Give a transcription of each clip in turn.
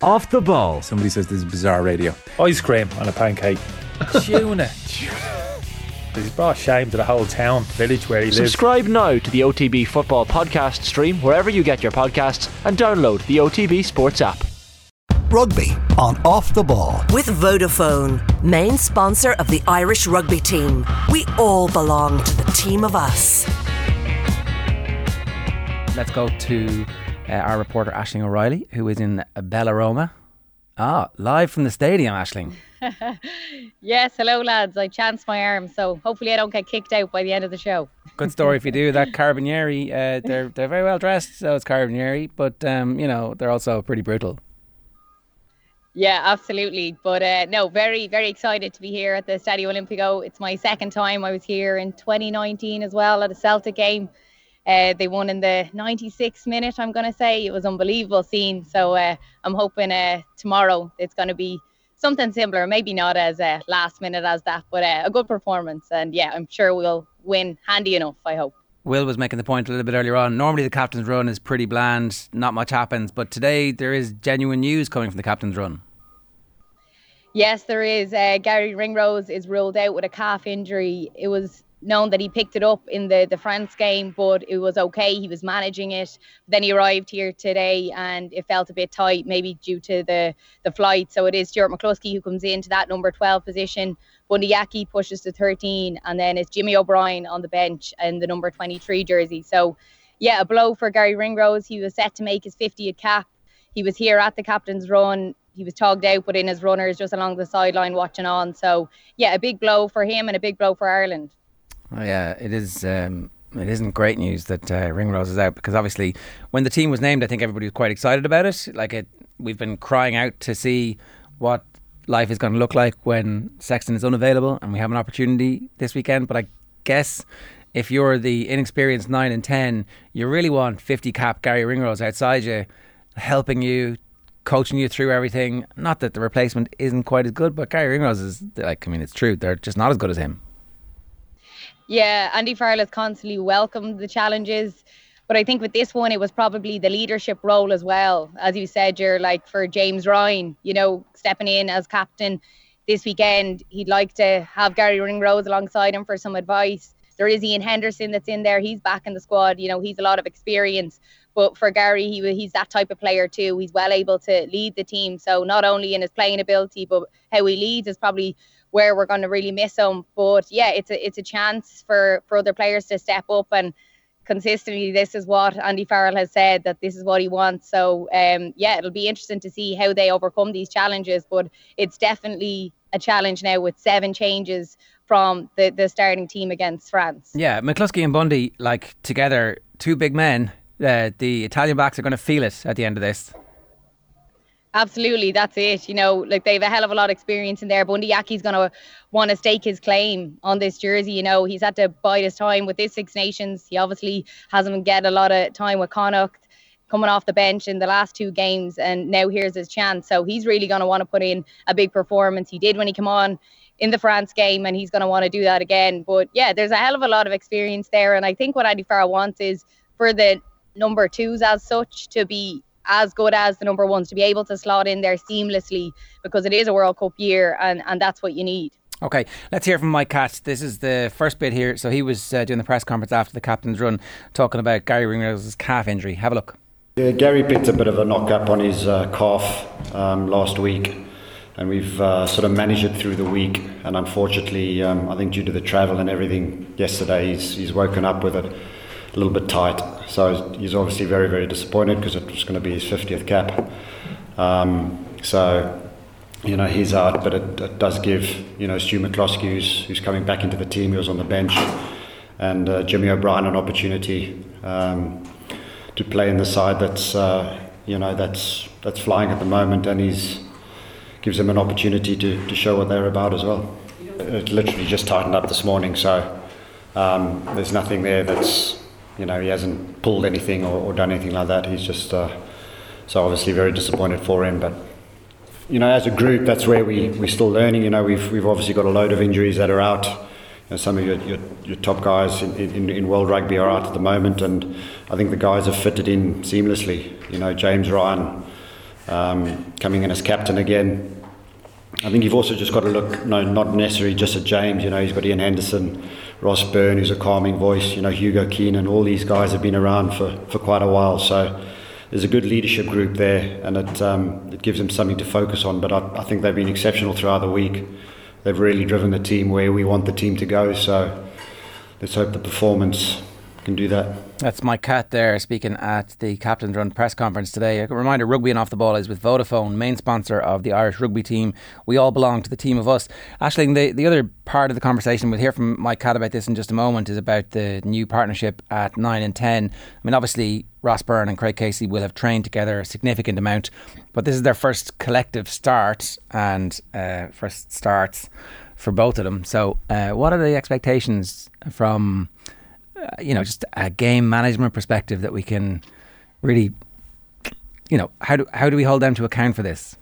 Off the ball. Somebody says this is bizarre radio. Ice cream on a pancake. Tuna. He's brought shame to the whole town, village where he lives. Subscribe now to the OTB Football Podcast stream wherever you get your podcasts and download the OTB Sports app. Rugby on Off the Ball. With Vodafone, main sponsor of the Irish rugby team. We all belong to the team of us. Let's go to uh, our reporter Ashling O'Reilly, who is in Bellaroma. Ah, live from the stadium, Ashling. yes, hello lads. I chanced my arm, so hopefully I don't get kicked out by the end of the show. Good story if you do. That Carabinieri, uh, they're they're very well dressed, so it's Carabinieri, but um, you know they're also pretty brutal. Yeah, absolutely. But uh, no, very very excited to be here at the Stadio Olimpico. It's my second time. I was here in 2019 as well at a Celtic game. Uh, they won in the 96th minute. I'm going to say it was unbelievable scene. So uh, I'm hoping uh, tomorrow it's going to be something similar, maybe not as uh, last minute as that, but uh, a good performance. And yeah, I'm sure we'll win handy enough, I hope. Will was making the point a little bit earlier on. Normally, the captain's run is pretty bland, not much happens, but today there is genuine news coming from the captain's run. Yes, there is. Uh, Garry Ringrose is ruled out with a calf injury. It was known that he picked it up in the, the France game, but it was okay. He was managing it. Then he arrived here today and it felt a bit tight, maybe due to the, the flight. So it is Stuart McCloskey who comes into that number 12 position. Bundee Aki pushes to 13, and then it's Jimmy O'Brien on the bench in the number 23 jersey. So, yeah, a blow for Garry Ringrose. He was set to make his 50th cap. He was here at the captain's run. He was togged out, but in his runners just along the sideline watching on. So, yeah, a big blow for him and a big blow for Ireland. Oh, yeah, it is. Um, it isn't great news that uh, Ringrose is out because obviously, when the team was named, I think everybody was quite excited about it. Like it, we've been crying out to see what life is going to look like when Sexton is unavailable, and we have an opportunity this weekend. But I guess if you're the inexperienced nine and ten, you really want fifty cap Garry Ringrose outside you, helping you, coaching you through everything. Not that the replacement isn't quite as good, but Garry Ringrose is like I mean, it's true. They're just not as good as him. Yeah, Andy Farrell has constantly welcomed the challenges. But I think with this one, it was probably the leadership role as well. As you said, you're like for James Ryan, you know, stepping in as captain this weekend. He'd like to have Garry Ringrose alongside him for some advice. There is Iain Henderson that's in there. He's back in the squad. You know, he's a lot of experience. But for Garry, he, he's that type of player too. He's well able to lead the team. So not only in his playing ability, but how he leads is probably where we're going to really miss him. But yeah, it's a it's a chance for for other players to step up and consistently this is what Andy Farrell has said that this is what he wants. So um, yeah, it'll be interesting to see how they overcome these challenges. But it's definitely a challenge now with seven changes from the, the starting team against France. Yeah, McCloskey and Bundee, like together, two big men. Uh, the Italian backs are going to feel it at the end of this. Absolutely, that's it. You know, like they have a hell of a lot of experience in there. Bundee Aki's going to want to stake his claim on this jersey. You know, he's had to bide his time with this Six Nations. He obviously hasn't get a lot of time with Connacht coming off the bench in the last two games, and now here's his chance. So he's really going to want to put in a big performance. He did when he came on in the France game, and he's going to want to do that again. But yeah, there's a hell of a lot of experience there, and I think what Andy Farrell wants is for the number twos as such to be as good as the number ones to be able to slot in there seamlessly because it is a World Cup year and, and that's what you need. Okay, let's hear from Mike Catt. This is the first bit here. So he was uh, doing the press conference after the captain's run, talking about Garry Ringrose's calf injury. Have a look. Yeah, Garry picked a bit of a knock up on his uh, calf um, last week, and we've uh, sort of managed it through the week. And unfortunately, um, I think due to the travel and everything yesterday, he's, he's woken up with it a little bit tight. So he's obviously very, very disappointed because it was going to be his 50th cap. Um, so, you know, he's out, but it, it, does give, you know, Stu McCloskey, who's, who's coming back into the team, he was on the bench, and uh, Jimmy O'Brien an opportunity um, to play in the side that's, uh, you know, that's, that's flying at the moment, and he's gives them an opportunity to, to show what they're about as well. It literally just tightened up this morning, so um, there's nothing there that's you know, he hasn't pulled anything or, or done anything like that. He's just uh, so obviously very disappointed for him. But you know, as a group, that's where we we're still learning. You know, we've we've obviously got a load of injuries that are out. You know, some of your, your, your top guys in, in, in world rugby are out at the moment, and I think the guys have fitted in seamlessly. You know, James Ryan um, coming in as captain again. I think you've also just got to look, no, not necessarily just at James. You know, he's got Iain Henderson, Ross Byrne, who's a calming voice. You know, Hugo Keenan. All these guys have been around for, for quite a while. So there's a good leadership group there, and it um, it gives them something to focus on. But I, I think they've been exceptional throughout the week. They've really driven the team where we want the team to go. So let's hope the performance can do that. That's Mike Catt there speaking at the Captain's Run press conference today. A reminder Rugby and Off the Ball is with Vodafone, main sponsor of the Irish rugby team. We all belong to the team of us. Ashling, the, the other part of the conversation, we'll hear from Mike Catt about this in just a moment, is about the new partnership at 9 and 10. I mean, obviously, Ross Byrne and Craig Casey will have trained together a significant amount, but this is their first collective start and uh, first starts for both of them. So, uh, what are the expectations from you know, just a game management perspective that we can really, you know, how do how do we hold them to account for this?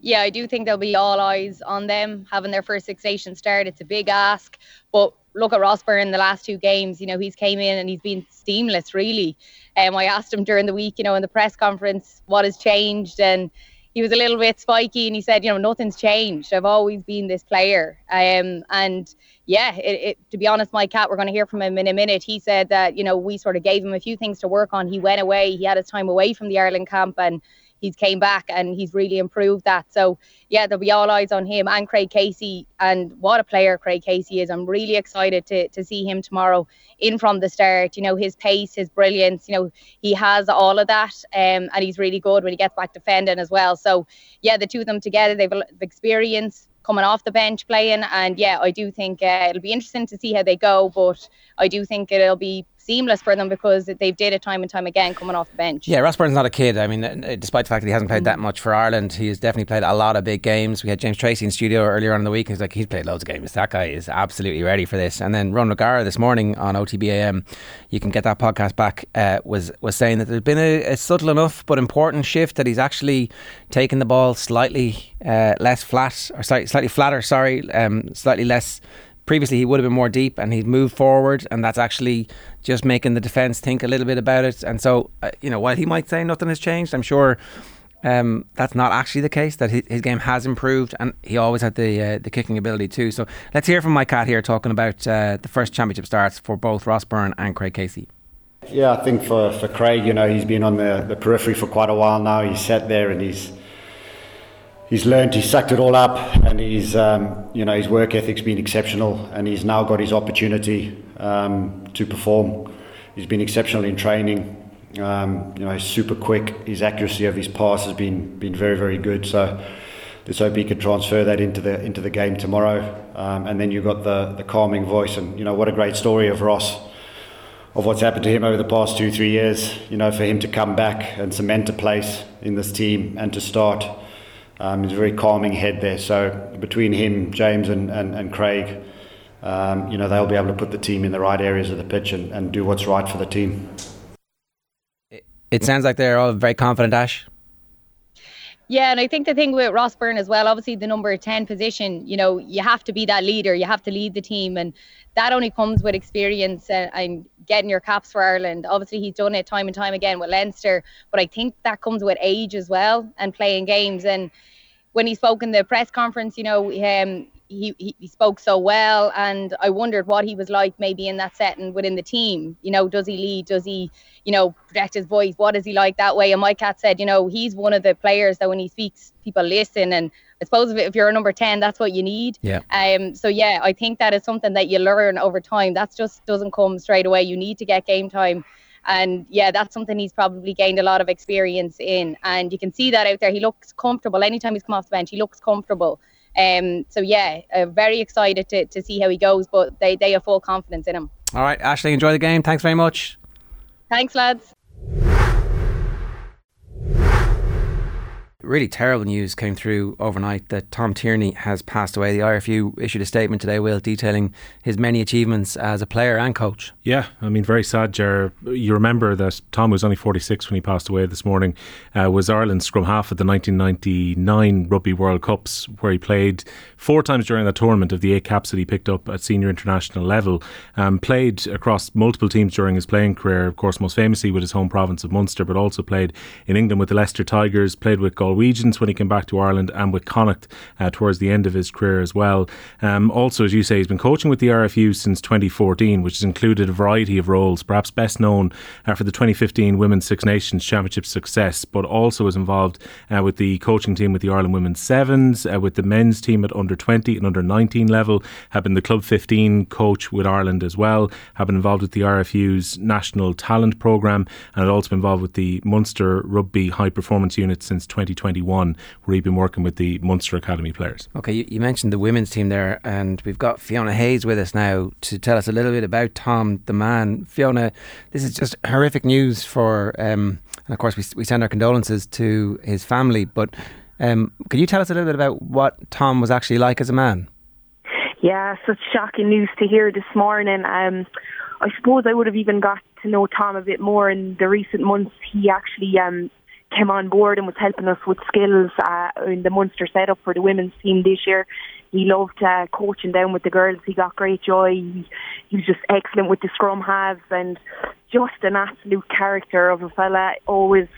Yeah, I do think there'll be all eyes on them having their first Six Nation start. It's a big ask, but look at Ross Byrne in the last two games. You know, he's came in and he's been seamless, really. Um, I asked him during the week, you know, in the press conference, what has changed, and he was a little bit spiky, and he said, you know, nothing's changed. I've always been this player, um, and yeah, it, it, to be honest, Mike Catt, we're going to hear from him in a minute. He said that, you know, we sort of gave him a few things to work on. He went away, he had his time away from the Ireland camp and he's came back and he's really improved that. So, yeah, there'll be all eyes on him and Craig Casey. And what a player Craig Casey is. I'm really excited to, to see him tomorrow in from the start. You know, his pace, his brilliance, you know, he has all of that. Um, and he's really good when he gets back defending as well. So, yeah, the two of them together, they've experience coming off the bench playing. And yeah, I do think uh, it'll be interesting to see how they go, but I do think it'll be seamless for them because they've did it time and time again coming off the bench. Yeah, Ross not a kid. I mean, uh, despite the fact that he hasn't played that much for Ireland, he has definitely played a lot of big games. We had James Tracy in studio earlier on in the week. He's like, he's played loads of games. That guy is absolutely ready for this. And then Ron O'Gara this morning on OTBAM, you can get that podcast back, uh, was was saying that there's been a, a, subtle enough but important shift that he's actually taken the ball slightly uh, less flat, or slightly, slightly flatter, sorry, um, slightly less previously he would have been more deep and he'd moved forward and that's actually just making the defence think a little bit about it. And so uh, you know while he might say nothing has changed I'm sure um, that's not actually the case that his, his, game has improved and he always had the uh, the kicking ability too. So let's hear from Mike Catt here talking about uh, the first championship starts for both Ross Byrne and Craig Casey. Yeah I think for, for Craig you know he's been on the, the periphery for quite a while now. He's sat there and he's he's learned, he's sucked it all up, and he's um, you know his work ethic's been exceptional, and he's now got his opportunity um, to perform. He's been exceptional in training. Um, you know, super quick. His accuracy of his pass has been been very very good. So let's hope he can transfer that into the into the game tomorrow. Um, and then you've got the the calming voice, and you know what a great story of Ross. Of what's happened to him over the past two, three years, you know, for him to come back and cement a place in this team and to start um, he's a very calming head there. So between him, James, and, and, and Craig, um, you know, they'll be able to put the team in the right areas of the pitch and, and do what's right for the team. It sounds like they're all very confident, Ash. Yeah, and I think the thing with Ross Byrne as well, obviously the number 10 position, you know, you have to be that leader, you have to lead the team, and that only comes with experience and, and getting your caps for Ireland. Obviously, he's done it time and time again with Leinster, but I think that comes with age as well and playing games. And when he spoke in the press conference, you know, um, he, he, he spoke so well, and I wondered what he was like maybe in that setting within the team. You know, does he lead? Does he, you know, project his voice? What is he like that way? And Mike Catt said, you know, he's one of the players that when he speaks, people listen. And I suppose if, if you're a number ten, that's what you need. Yeah. Um. So yeah, I think that is something that you learn over time. That just doesn't come straight away. You need to get game time. And yeah, that's something he's probably gained a lot of experience in. And you can see that out there. He looks comfortable. Anytime he's come off the bench, he looks comfortable. Um, so yeah, uh, very excited to, to see how he goes, but they, they have full confidence in him. All right, Ashling, enjoy the game. Thanks very much. Thanks, lads. Really terrible news came through overnight that Tom Tierney has passed away. The IRFU issued a statement today, Will, detailing his many achievements as a player and coach. Yeah, I mean, very sad, Ger. You remember that Tom was only 46 when he passed away this morning, uh, was Ireland's scrum half at the 1999 Rugby World Cups, where he played four times during that tournament of the eight caps that he picked up at senior international level. Um, played across multiple teams during his playing career, of course, most famously with his home province of Munster, but also played in England with the Leicester Tigers, played with Galwegians when he came back to Ireland, and with Connacht uh, towards the end of his career as well. Um, also, as you say, he's been coaching with the RFU since 2014, which has included a variety of roles, perhaps best known uh, for the 2015 Women's Six Nations Championship success, but also was involved uh, with the coaching team with the Ireland Women's Sevens, uh, with the men's team at under 20 and under 19 level, have been the Club 15 coach with Ireland as well, have been involved with the RFU's National Talent Programme, and also been involved with the Munster Rugby High Performance Unit since 2021, where he'd been working with the Munster Academy players. Okay, you, you mentioned the women's team there, and we've got Fiona Hayes with us now to tell us a little bit about Tom, the man. Fiona, this is just horrific news for, um, and of course, we, we send our condolences to his family, but um, can you tell us a little bit about what Tom was actually like as a man? Yeah, such shocking news to hear this morning. Um, I suppose I would have even got to know Tom a bit more in the recent months. He actually um, came on board and was helping us with skills uh, in the Munster setup for the women's team this year. He loved uh, coaching down with the girls. He got great joy. He, he was just excellent with the scrum halves and just an absolute character of a fella. Always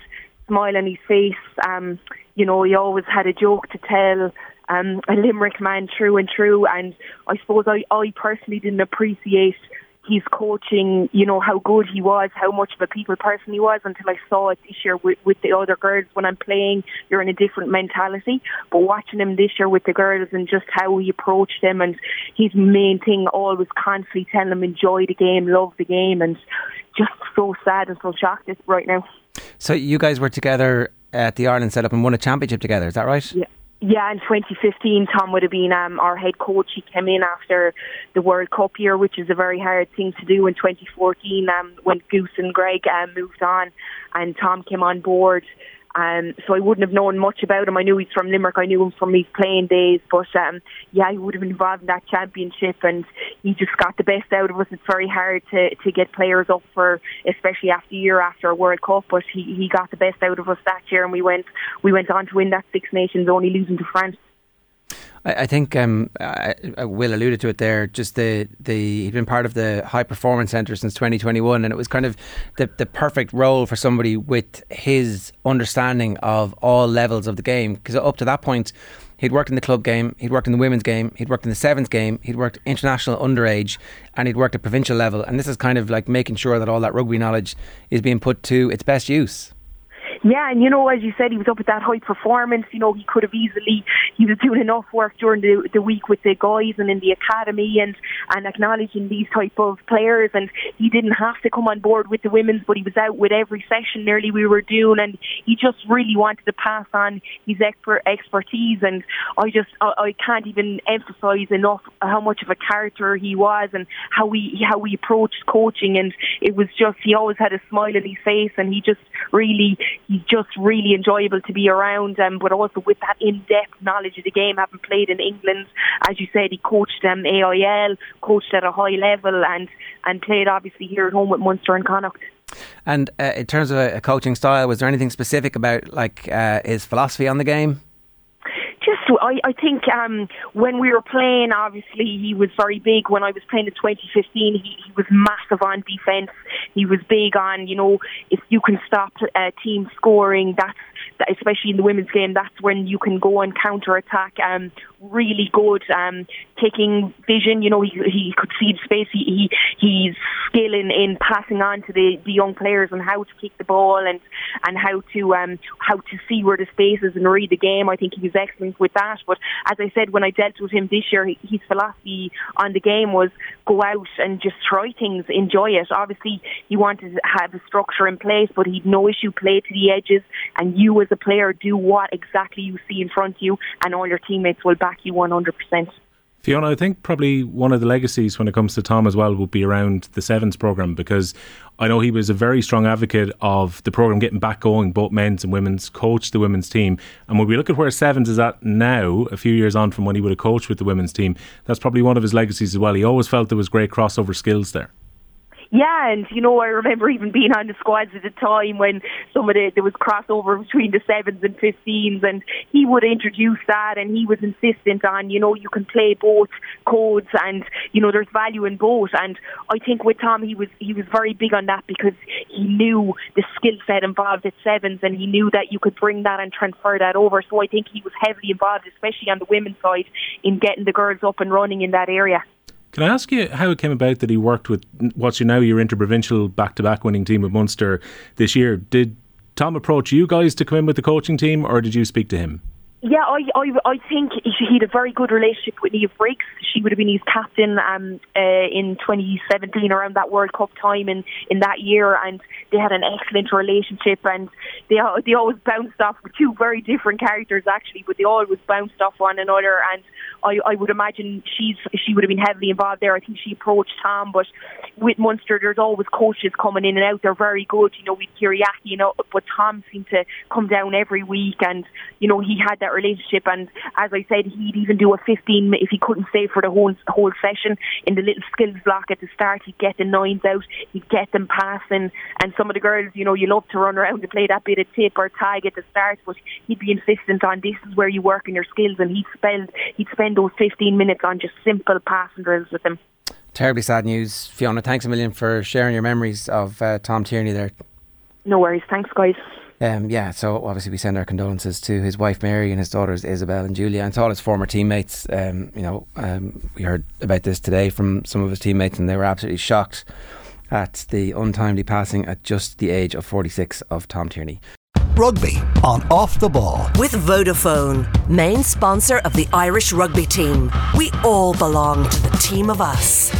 smile on his face. Um, you know, he always had a joke to tell. Um, a Limerick man, true and true. And I suppose I, I personally didn't appreciate his coaching, you know, how good he was, how much of a people person he was until I saw it this year with, with the other girls. When I'm playing, you're in a different mentality. But watching him this year with the girls and just how he approached them and his main thing always constantly telling them enjoy the game, love the game and just so sad and so shocked right now. So you guys were together at the Ireland setup and won a championship together, is that right? Yeah. Yeah, in 2015, Tom would have been um, our head coach. He came in after the World Cup year, which is a very hard thing to do. In 2014, um, when Goose and Greg um, moved on, and Tom came on board. Um, so I wouldn't have known much about him. I knew he's from Limerick. I knew him from his playing days. But um, yeah, he would have been involved in that championship, and he just got the best out of us. It's very hard to to get players up for, especially after a year after a World Cup. But he he got the best out of us that year, and we went we went on to win that Six Nations, only losing to France. I, think um, I, I Will alluded to it there. Just the the he'd been part of the high performance centre since 2021, and it was kind of the the perfect role for somebody with his understanding of all levels of the game. Because up to that point, he'd worked in the club game, he'd worked in the women's game, he'd worked in the sevens game, he'd worked international underage, and he'd worked at provincial level. And this is kind of like making sure that all that rugby knowledge is being put to its best use. Yeah, and you know, as you said, he was up at that high performance. You know, he could have easily he was doing enough work during the the week with the guys and in the academy and and acknowledging these type of players. And he didn't have to come on board with the women's, but he was out with every session nearly we were doing, and he just really wanted to pass on his expert expertise. And I just I, I can't even emphasize enough how much of a character he was and how we how we approached coaching. And it was just he always had a smile on his face, and he just really. He he's just really enjoyable to be around, um, but also with that in-depth knowledge of the game, having played in England, as you said, he coached um, AIL, coached at a high level, and and played obviously here at home with Munster and Connacht. And uh, in terms of a, coaching style, was there anything specific about like uh, his philosophy on the game? Just I, I think um, when we were playing, obviously he was very big. When I was playing in 2015, he, he was massive on defence. He was big on, you know, if you can stop a team scoring, that's especially in the women's game, that's when you can go and counter attack. Um, really good um, taking vision. You know, he he could see the space. He, he he's skill in, in passing on to the, the young players and how to kick the ball and and how to um how to see where the space is and read the game. I think he was excellent with that. But as I said, when I dealt with him this year, his philosophy on the game was go out and just try things, enjoy it. Obviously, he wanted to have a structure in place, but he'd no issue play to the edges, and you as a player do what exactly you see in front of you, and all your teammates will back you 100%. Fiona, I think probably one of the legacies when it comes to Tom as well would be around the Sevens programme because I know he was a very strong advocate of the programme getting back going, both men's and women's, coached the women's team. And when we look at where Sevens is at now, a few years on from when he would have coached with the women's team, that's probably one of his legacies as well. He always felt there was great crossover skills there. Yeah, and you know, I remember even being on the squads at the time when some of the there was crossover between the sevens and fifteens, and he would introduce that, and he was insistent on, you know, you can play both codes, and you know, there's value in both. And I think with Tom, he was he was very big on that because he knew the skill set involved at sevens, and he knew that you could bring that and transfer that over. So I think he was heavily involved, especially on the women's side, in getting the girls up and running in that area. Can I ask you how it came about that he worked with what's you now your interprovincial back to back winning team with Munster this year? Did Tom approach you guys to come in with the coaching team or did you speak to him? Yeah, I, I, I think he had a very good relationship with Niamh Briggs. She would have been his captain um, uh, in 2017 around that World Cup time in, in that year, and they had an excellent relationship. And they they always bounced off with two very different characters actually, but they always bounced off one another. And I, I would imagine she's she would have been heavily involved there. I think she approached Tom, but with Munster, there's always coaches coming in and out. They're very good, you know, with Kiriaki, you know, but Tom seemed to come down every week, and you know he had that relationship. And as I said, he'd even do a 15 if he couldn't stay for the whole whole session in the little skills block at the start. He'd get the nines out, he'd get them passing, and some of the girls, you know, you love to run around and play that bit of tip or tag at the start, but he'd be insistent on this is where you work on your skills, and he'd spend he'd spend those 15 minutes on just simple passing drills with them. Terribly sad news, Fiona. Thanks a million for sharing your memories of uh, Tom Tierney there. No worries. Thanks, guys. Um, yeah, so obviously we send our condolences to his wife Mary and his daughters Isabel and Julia and to all his former teammates. Um, you know, um, we heard about this today from some of his teammates and they were absolutely shocked at the untimely passing at just the age of 46 of Tom Tierney. Rugby on Off the Ball. With Vodafone, main sponsor of the Irish rugby team. We all belong to the team of us.